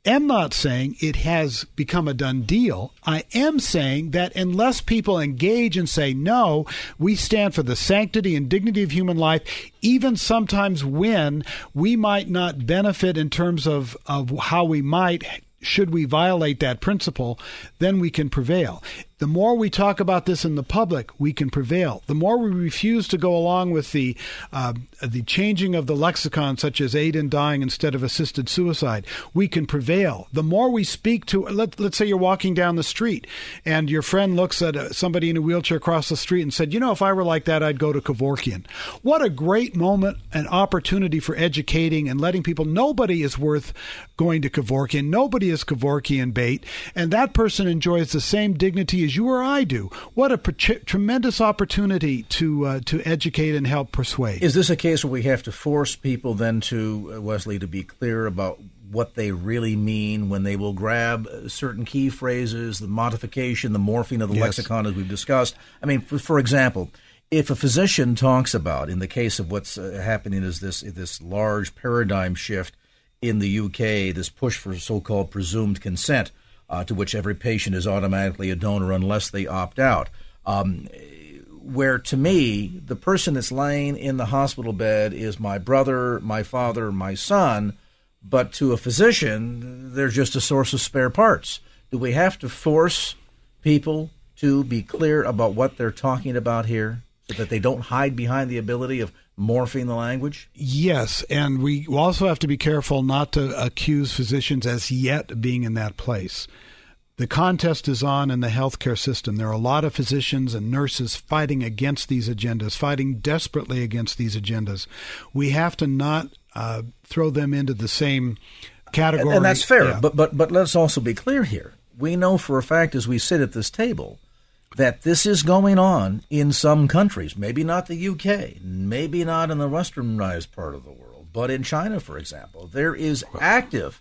am not saying it has become a done deal. I am saying that unless people engage and say, no, we stand for the sanctity and dignity of human life, even sometimes when we might not benefit in terms of, of how we might. Should we violate that principle, then we can prevail. The more we talk about this in the public, we can prevail. The more we refuse to go along with the uh, the changing of the lexicon, such as aid in dying instead of assisted suicide, we can prevail. The more we speak to, let, let's say you're walking down the street and your friend looks at uh, somebody in a wheelchair across the street and said, "You know, if I were like that, I'd go to Kevorkian." What a great moment and opportunity for educating and letting people. Nobody is worth going to Kevorkian. Nobody is Kevorkian bait, and that person enjoys the same dignity as you or I do. What a pre- tremendous opportunity to uh, to educate and help persuade. Is this a case where we have to force people then to, uh, Wesley, to be clear about what they really mean when they will grab uh, certain key phrases, the modification, the morphing of the Yes. lexicon, as we've discussed? I mean, for, for example, if a physician talks about, in the case of what's uh, happening, is this this large paradigm shift in the UK, this push for so-called presumed consent, uh, to which every patient is automatically a donor unless they opt out. Um, where to me, the person that's laying in the hospital bed is my brother, my father, my son, but to a physician, they're just a source of spare parts. Do we have to force people to be clear about what they're talking about here so that they don't hide behind the ability of morphing the language? Yes, and we also have to be careful not to accuse physicians as yet being in that place. The contest is on in the healthcare system. There are a lot of physicians and nurses fighting against these agendas, fighting desperately against these agendas. We have to not uh, throw them into the same category. And that's fair. Yeah. But but but let's also be clear here. We know for a fact as we sit at this table that this is going on in some countries. Maybe not the UK, maybe not in the westernized part of the world, but in China, for example, there is active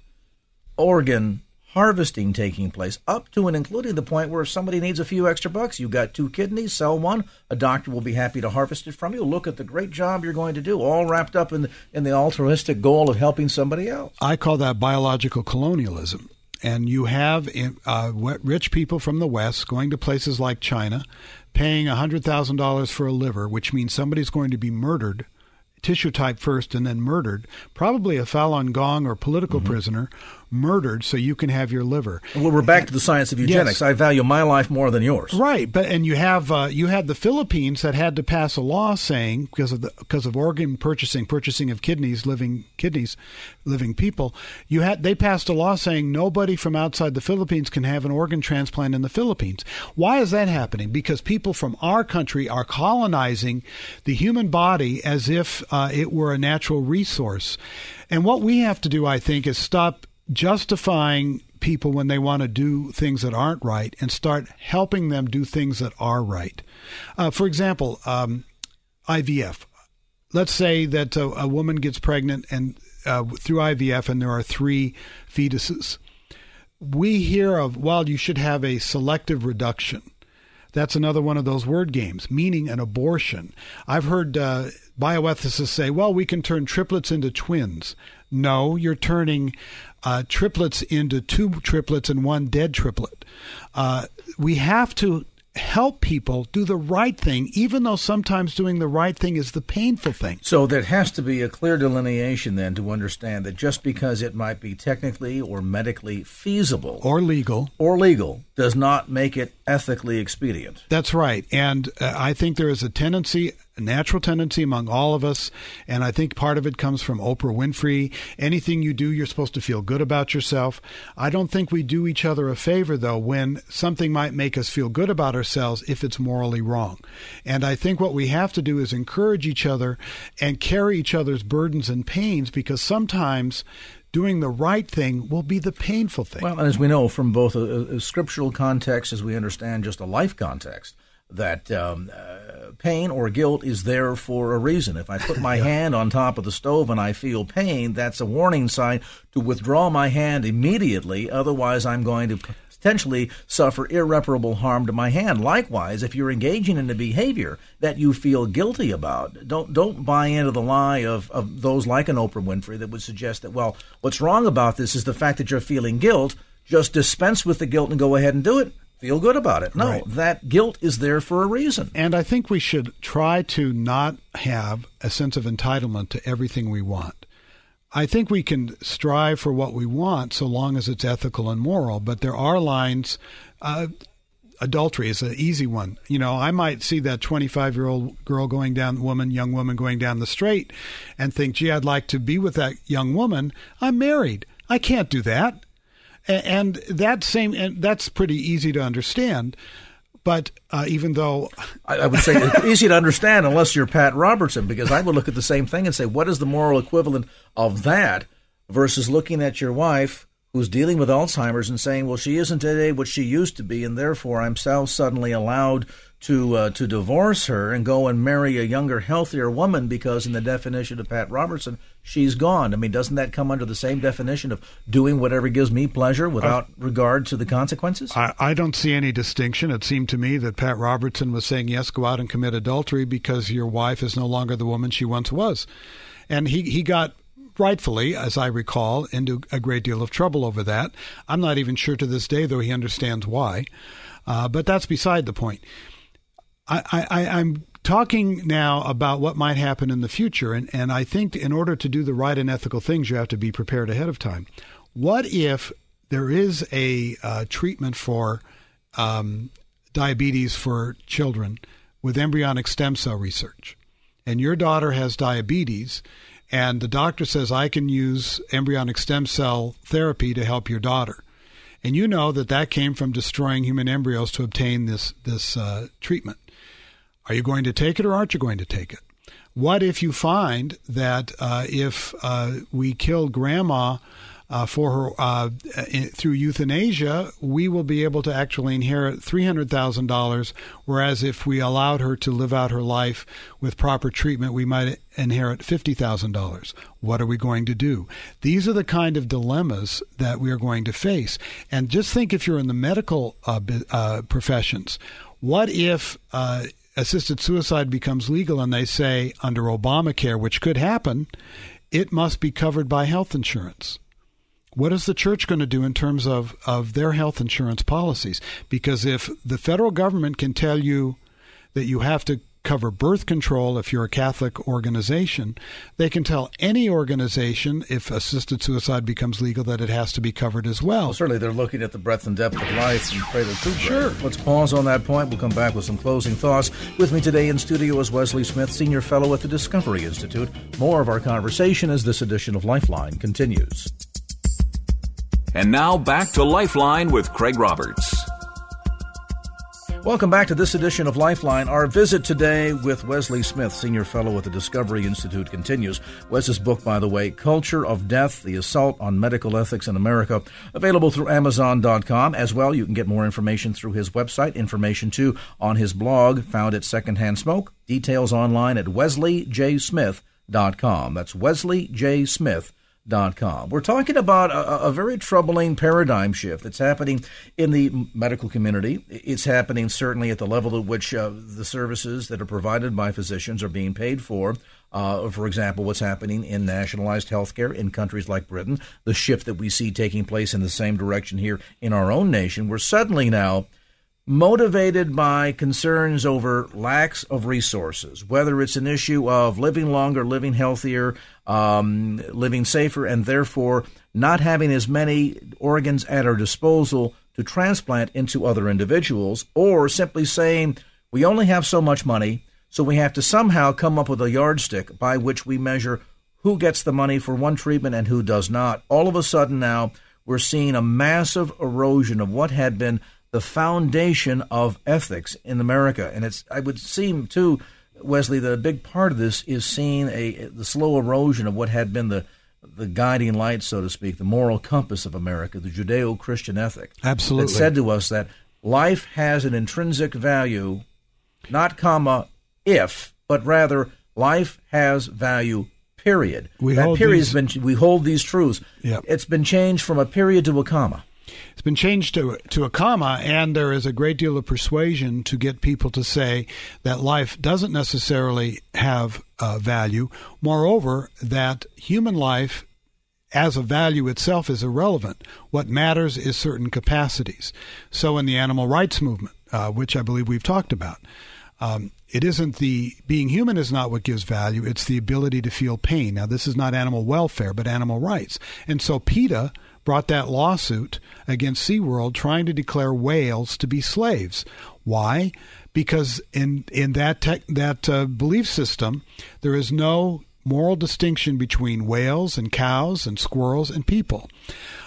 organ harvesting taking place up to and including the point where if somebody needs a few extra bucks, you've got two kidneys, sell one, a doctor will be happy to harvest it from you. Look at the great job you're going to do, all wrapped up in the, in the altruistic goal of helping somebody else. I call that biological colonialism. And you have uh, rich people from the West going to places like China, paying $100,000 for a liver, which means somebody's going to be murdered, tissue type first, and then murdered, probably a Falun Gong or political Mm-hmm. prisoner, murdered so you can have your liver. Well, we're back to the science of eugenics. Yes. I value my life more than yours. Right, but and you have uh, you had the Philippines that had to pass a law saying because of the because of organ purchasing, purchasing of kidneys, living kidneys, living people. You had they passed a law saying nobody from outside the Philippines can have an organ transplant in the Philippines. Why is that happening? Because people from our country are colonizing the human body as if uh, it were a natural resource, and what we have to do, I think, is stop justifying people when they want to do things that aren't right and start helping them do things that are right. Uh, for example, um, IVF. Let's say that a, a woman gets pregnant and uh, through IVF, and there are three fetuses. We hear of well, you should have a selective reduction. That's another one of those word games, meaning an abortion. I've heard uh, bioethicists say, well, we can turn triplets into twins. No, you're turning uh, triplets into two triplets and one dead triplet. Uh, we have to help people do the right thing, even though sometimes doing the right thing is the painful thing. So there has to be a clear delineation then to understand that just because it might be technically or medically feasible or legal or legal does not make it ethically expedient. That's right. And uh, I think there is a tendency, natural tendency among all of us, and I think part of it comes from Oprah Winfrey. Anything you do, you're supposed to feel good about yourself. I don't think we do each other a favor, though, when something might make us feel good about ourselves if it's morally wrong. And I think what we have to do is encourage each other and carry each other's burdens and pains because sometimes doing the right thing will be the painful thing. Well, as we know from both a, a scriptural context as we understand just a life context, that um, uh, pain or guilt is there for a reason. If I put my (laughs) hand on top of the stove and I feel pain, that's a warning sign to withdraw my hand immediately. Otherwise, I'm going to potentially suffer irreparable harm to my hand. Likewise, if you're engaging in a behavior that you feel guilty about, don't don't buy into the lie of, of those like an Oprah Winfrey that would suggest that, well, what's wrong about this is the fact that you're feeling guilt. Just dispense with the guilt and go ahead and do it feel good about it. No, right. that guilt is there for a reason. And I think we should try to not have a sense of entitlement to everything we want. I think we can strive for what we want so long as it's ethical and moral, but there are lines. Uh, adultery is an easy one. You know, I might see that 25 year old girl going down, woman, young woman going down the street and think, gee, I'd like to be with that young woman. I'm married. I can't do that and that same and that's pretty easy to understand. But uh, even though I, I would say it's (laughs) easy to understand, unless you're Pat Robertson, because I would look at the same thing and say, what is the moral equivalent of that versus looking at your wife who's dealing with Alzheimer's and saying, well, she isn't today what she used to be, and therefore I'm so suddenly allowed to uh, to divorce her and go and marry a younger, healthier woman because, in the definition of Pat Robertson, she's gone. I mean, doesn't that come under the same definition of doing whatever gives me pleasure without uh, regard to the consequences? I, I don't see any distinction. It seemed to me that Pat Robertson was saying, yes, go out and commit adultery because your wife is no longer the woman she once was. And he, he got rightfully, as I recall, into a great deal of trouble over that. I'm not even sure to this day, though he understands why. Uh, but that's beside the point. I, I, I'm talking now about what might happen in the future, and, and I think in order to do the right and ethical things, you have to be prepared ahead of time. What if there is a uh, treatment for um, diabetes for children with embryonic stem cell research, and your daughter has diabetes, and the doctor says, I can use embryonic stem cell therapy to help your daughter? And you know that that came from destroying human embryos to obtain this this uh, treatment. Are you going to take it or aren't you going to take it? What if you find that uh, if uh, we kill grandma uh, for her uh, in, through euthanasia, we will be able to actually inherit $300,000, whereas if we allowed her to live out her life with proper treatment, we might inherit $50,000. What are we going to do? These are the kind of dilemmas that we are going to face. And just think if you're in the medical uh, uh, professions, what if assisted suicide becomes legal and they say under Obamacare, which could happen, it must be covered by health insurance. What is the church going to do in terms of, of their health insurance policies? Because if the federal government can tell you that you have to cover birth control if you're a Catholic organization. They can tell any organization if assisted suicide becomes legal that it has to be covered as well. well certainly, they're looking at the breadth and depth of life and pray the truth. Sure. Let's pause on that point. We'll come back with some closing thoughts. With me today in studio is Wesley Smith, Senior Fellow at the Discovery Institute. More of our conversation as this edition of Lifeline continues. And now back to Lifeline with Craig Roberts. Welcome back to this edition of Lifeline. Our visit today with Wesley Smith, Senior Fellow at the Discovery Institute, continues. Wes's book, by the way, Culture of Death The Assault on Medical Ethics in America, available through Amazon.com. As well, you can get more information through his website, information too on his blog, found at Secondhand Smoke. Details online at wesleyjsmith.com. That's Wesley J. Smith Com. We're talking about a, a, very troubling paradigm shift that's happening in the medical community. It's happening certainly at the level at which uh, the services that are provided by physicians are being paid for. Uh, for example, what's happening in nationalized healthcare in countries like Britain, the shift that we see taking place in the same direction here in our own nation. We're suddenly now motivated by concerns over lacks of resources, whether it's an issue of living longer, living healthier, um, living safer, and therefore not having as many organs at our disposal to transplant into other individuals, or simply saying we only have so much money, so we have to somehow come up with a yardstick by which we measure who gets the money for one treatment and who does not. All of a sudden now, we're seeing a massive erosion of what had been the foundation of ethics in America. And it's I would seem too, Wesley, that a big part of this is seeing a the slow erosion of what had been the the guiding light, so to speak, the moral compass of America, the Judeo-Christian ethic. Absolutely. That said to us that life has an intrinsic value, not comma if, but rather life has value. Period. We that these, been. We hold these truths. Yep. It's been changed from a period to a comma. It's been changed to to a comma, and there is a great deal of persuasion to get people to say that life doesn't necessarily have uh, value. Moreover, that human life as a value itself is irrelevant. What matters is certain capacities. So, in the animal rights movement, uh, which I believe we've talked about, um, it isn't the being human is not what gives value. It's the ability to feel pain. Now, this is not animal welfare, but animal rights. And so, PETA brought that lawsuit against SeaWorld trying to declare whales to be slaves. Why? Because in in that tech, that uh, belief system, there is no moral distinction between whales and cows and squirrels and people.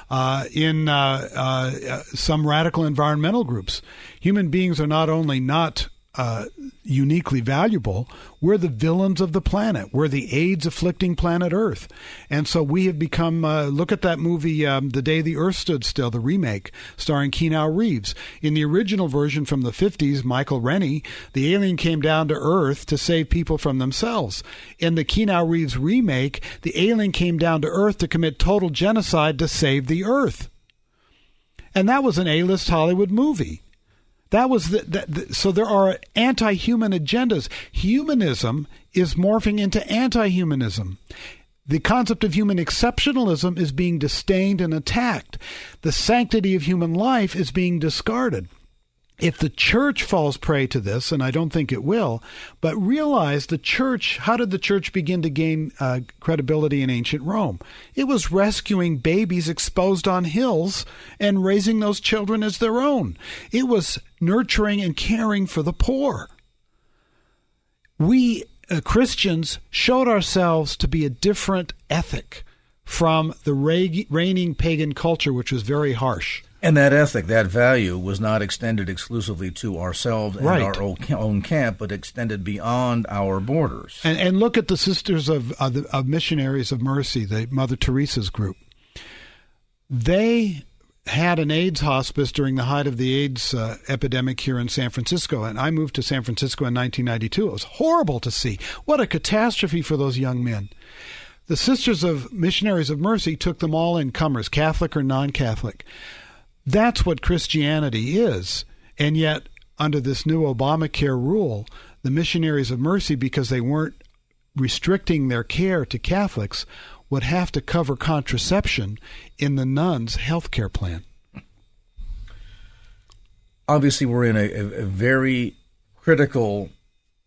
Uh, in uh, uh, some radical environmental groups, human beings are not only not uh, uniquely valuable. We're the villains of the planet. We're the AIDS afflicting planet Earth. And so we have become, uh, look at that movie, um, The Day the Earth Stood Still, the remake, starring Keanu Reeves. In the original version from the 50s, Michael Rennie, the alien came down to Earth to save people from themselves. In the Keanu Reeves remake, the alien came down to Earth to commit total genocide to save the Earth. And that was an A list Hollywood movie. That was the, the, the, so there are anti-human agendas. Humanism is morphing into anti-humanism. The concept of human exceptionalism is being disdained and attacked. The sanctity of human life is being discarded if the church falls prey to this, and I don't think it will, but realize the church, how did the church begin to gain uh, credibility in ancient Rome? It was rescuing babies exposed on hills and raising those children as their own. It was nurturing and caring for the poor. We uh, Christians showed ourselves to be a different ethic from the reigning pagan culture, which was very harsh. And that ethic, that value, was not extended exclusively to ourselves and right. our own camp, but extended beyond our borders. And, and look at the Sisters of, of, of Missionaries of Mercy, the Mother Teresa's group. They had an AIDS hospice during the height of the AIDS uh, epidemic here in San Francisco. And I moved to San Francisco in 1992. It was horrible to see. What a catastrophe for those young men. The Sisters of Missionaries of Mercy took them all in comers, Catholic or non Catholic. That's what Christianity is. And yet, under this new Obamacare rule, the missionaries of mercy, because they weren't restricting their care to Catholics, would have to cover contraception in the nuns' health care plan. Obviously, we're in a, a, a very critical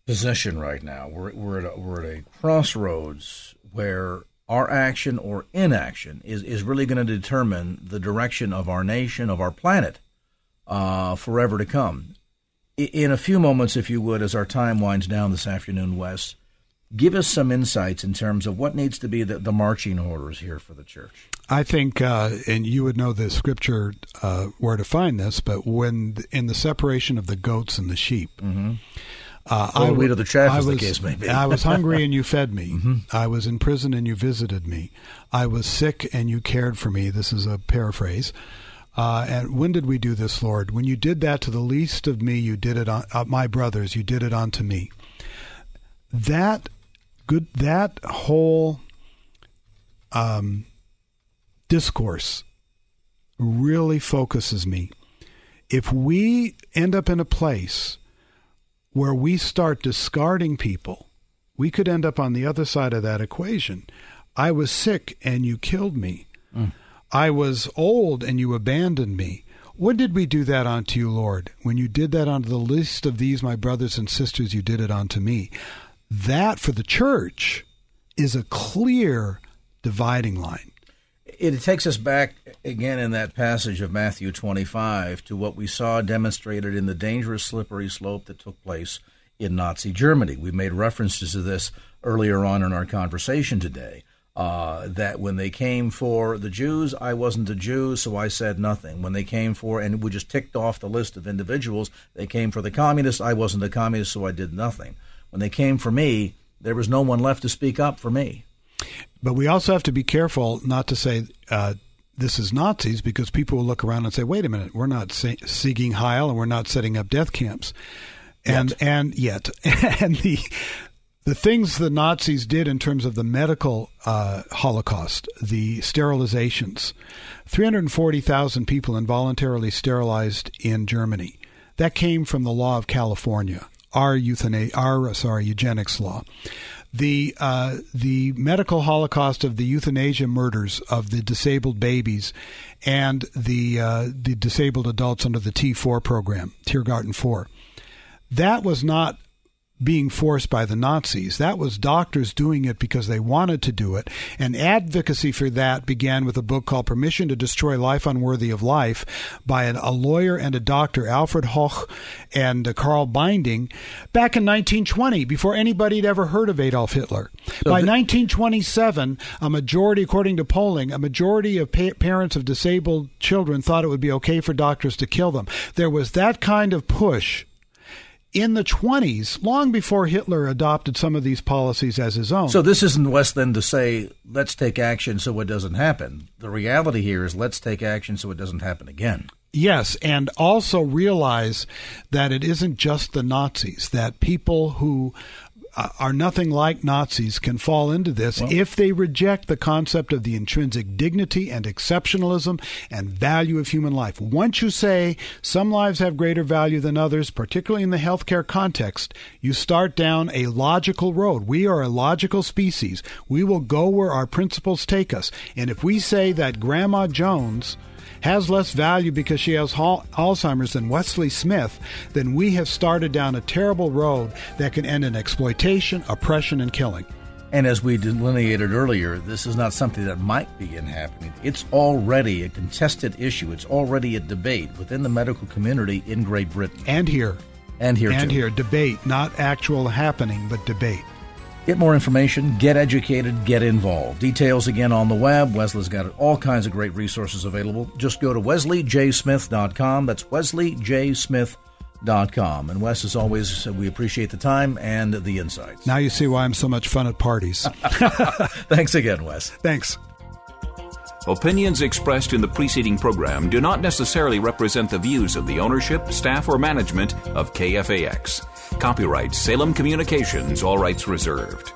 position right now. We're, we're, at a, we're at a crossroads where our action or inaction is, is really going to determine the direction of our nation, of our planet, uh, forever to come. In a few moments, if you would, as our time winds down this afternoon, Wes, give us some insights in terms of what needs to be the, the marching orders here for the church. I think, uh, and you would know the scripture uh, where to find this, but when in the separation of the goats and the sheep, mm-hmm. Uh, I wheat of the chaff, as was, the case may be. I was hungry and you fed me. (laughs) Mm-hmm. I was in prison and you visited me. I was sick and you cared for me. This is a paraphrase. Uh, and when did we do this, Lord? When you did that to the least of me, you did it on uh, my brothers. You did it unto me. That good. That whole um, discourse really focuses me. If we end up in a place where we start discarding people, we could end up on the other side of that equation. I was sick and you killed me. Mm. I was old and you abandoned me. When did we do that unto you, Lord? When you did that unto the least of these, my brothers and sisters, you did it unto me. That for the church is a clear dividing line it takes us back again in that passage of Matthew 25 to what we saw demonstrated in the dangerous slippery slope that took place in Nazi Germany. We made references to this earlier on in our conversation today. Uh, that when they came for the Jews, I wasn't a Jew, so I said nothing. When they came for, and we just ticked off the list of individuals, they came for the communists, I wasn't a communist, so I did nothing. When they came for me, there was no one left to speak up for me. But we also have to be careful not to say uh, this is Nazis because people will look around and say, "Wait a minute, we're not seeking Heil and we're not setting up death camps." And yet. and (laughs) yet and the the things the Nazis did in terms of the medical uh, Holocaust, the sterilizations, 340,000 people involuntarily sterilized in Germany. That came from the law of California, our euthanasia, our sorry eugenics law. The uh, the medical Holocaust of the euthanasia murders of the disabled babies and the uh, the disabled adults under the T4 program, Tiergarten 4. That was not being forced by the Nazis. That was doctors doing it because they wanted to do it. And advocacy for that began with a book called Permission to Destroy Life Unworthy of Life by an, a lawyer and a doctor, Alfred Hoche and uh, Karl Binding, back in 1920, before anybody had ever heard of Adolf Hitler. So by 1927, a majority, according to polling, a majority of pa- parents of disabled children thought it would be okay for doctors to kill them. There was that kind of push in the 20s, long before Hitler adopted some of these policies as his own. So this isn't Wes then to say, let's take action so it doesn't happen. The reality here is let's take action so it doesn't happen again. Yes, and also realize that it isn't just the Nazis, that people who Uh, are nothing like Nazis can fall into this well, if they reject the concept of the intrinsic dignity and exceptionalism and value of human life. Once you say some lives have greater value than others, particularly in the healthcare context, you start down a logical road. We are a logical species. We will go where our principles take us. And if we say that Grandma Jones has less value because she has Alzheimer's than Wesley Smith, then we have started down a terrible road that can end in exploitation, oppression, and killing. And as we delineated earlier, this is not something that might begin happening. It's already a contested issue. It's already a debate within the medical community in Great Britain. And here. And here, and too. here. Debate, not actual happening, but debate. Get more information, get educated, get involved. Details again on the web. Wesley's got all kinds of great resources available. Just go to wesleyjsmith.com. That's wesleyjsmith.com. And Wes, as always, we appreciate the time and the insights. Now you see why I'm so much fun at parties. (laughs) Thanks again, Wes. Thanks. Opinions expressed in the preceding program do not necessarily represent the views of the ownership, staff, or management of KFAX. Copyright Salem Communications, all rights reserved.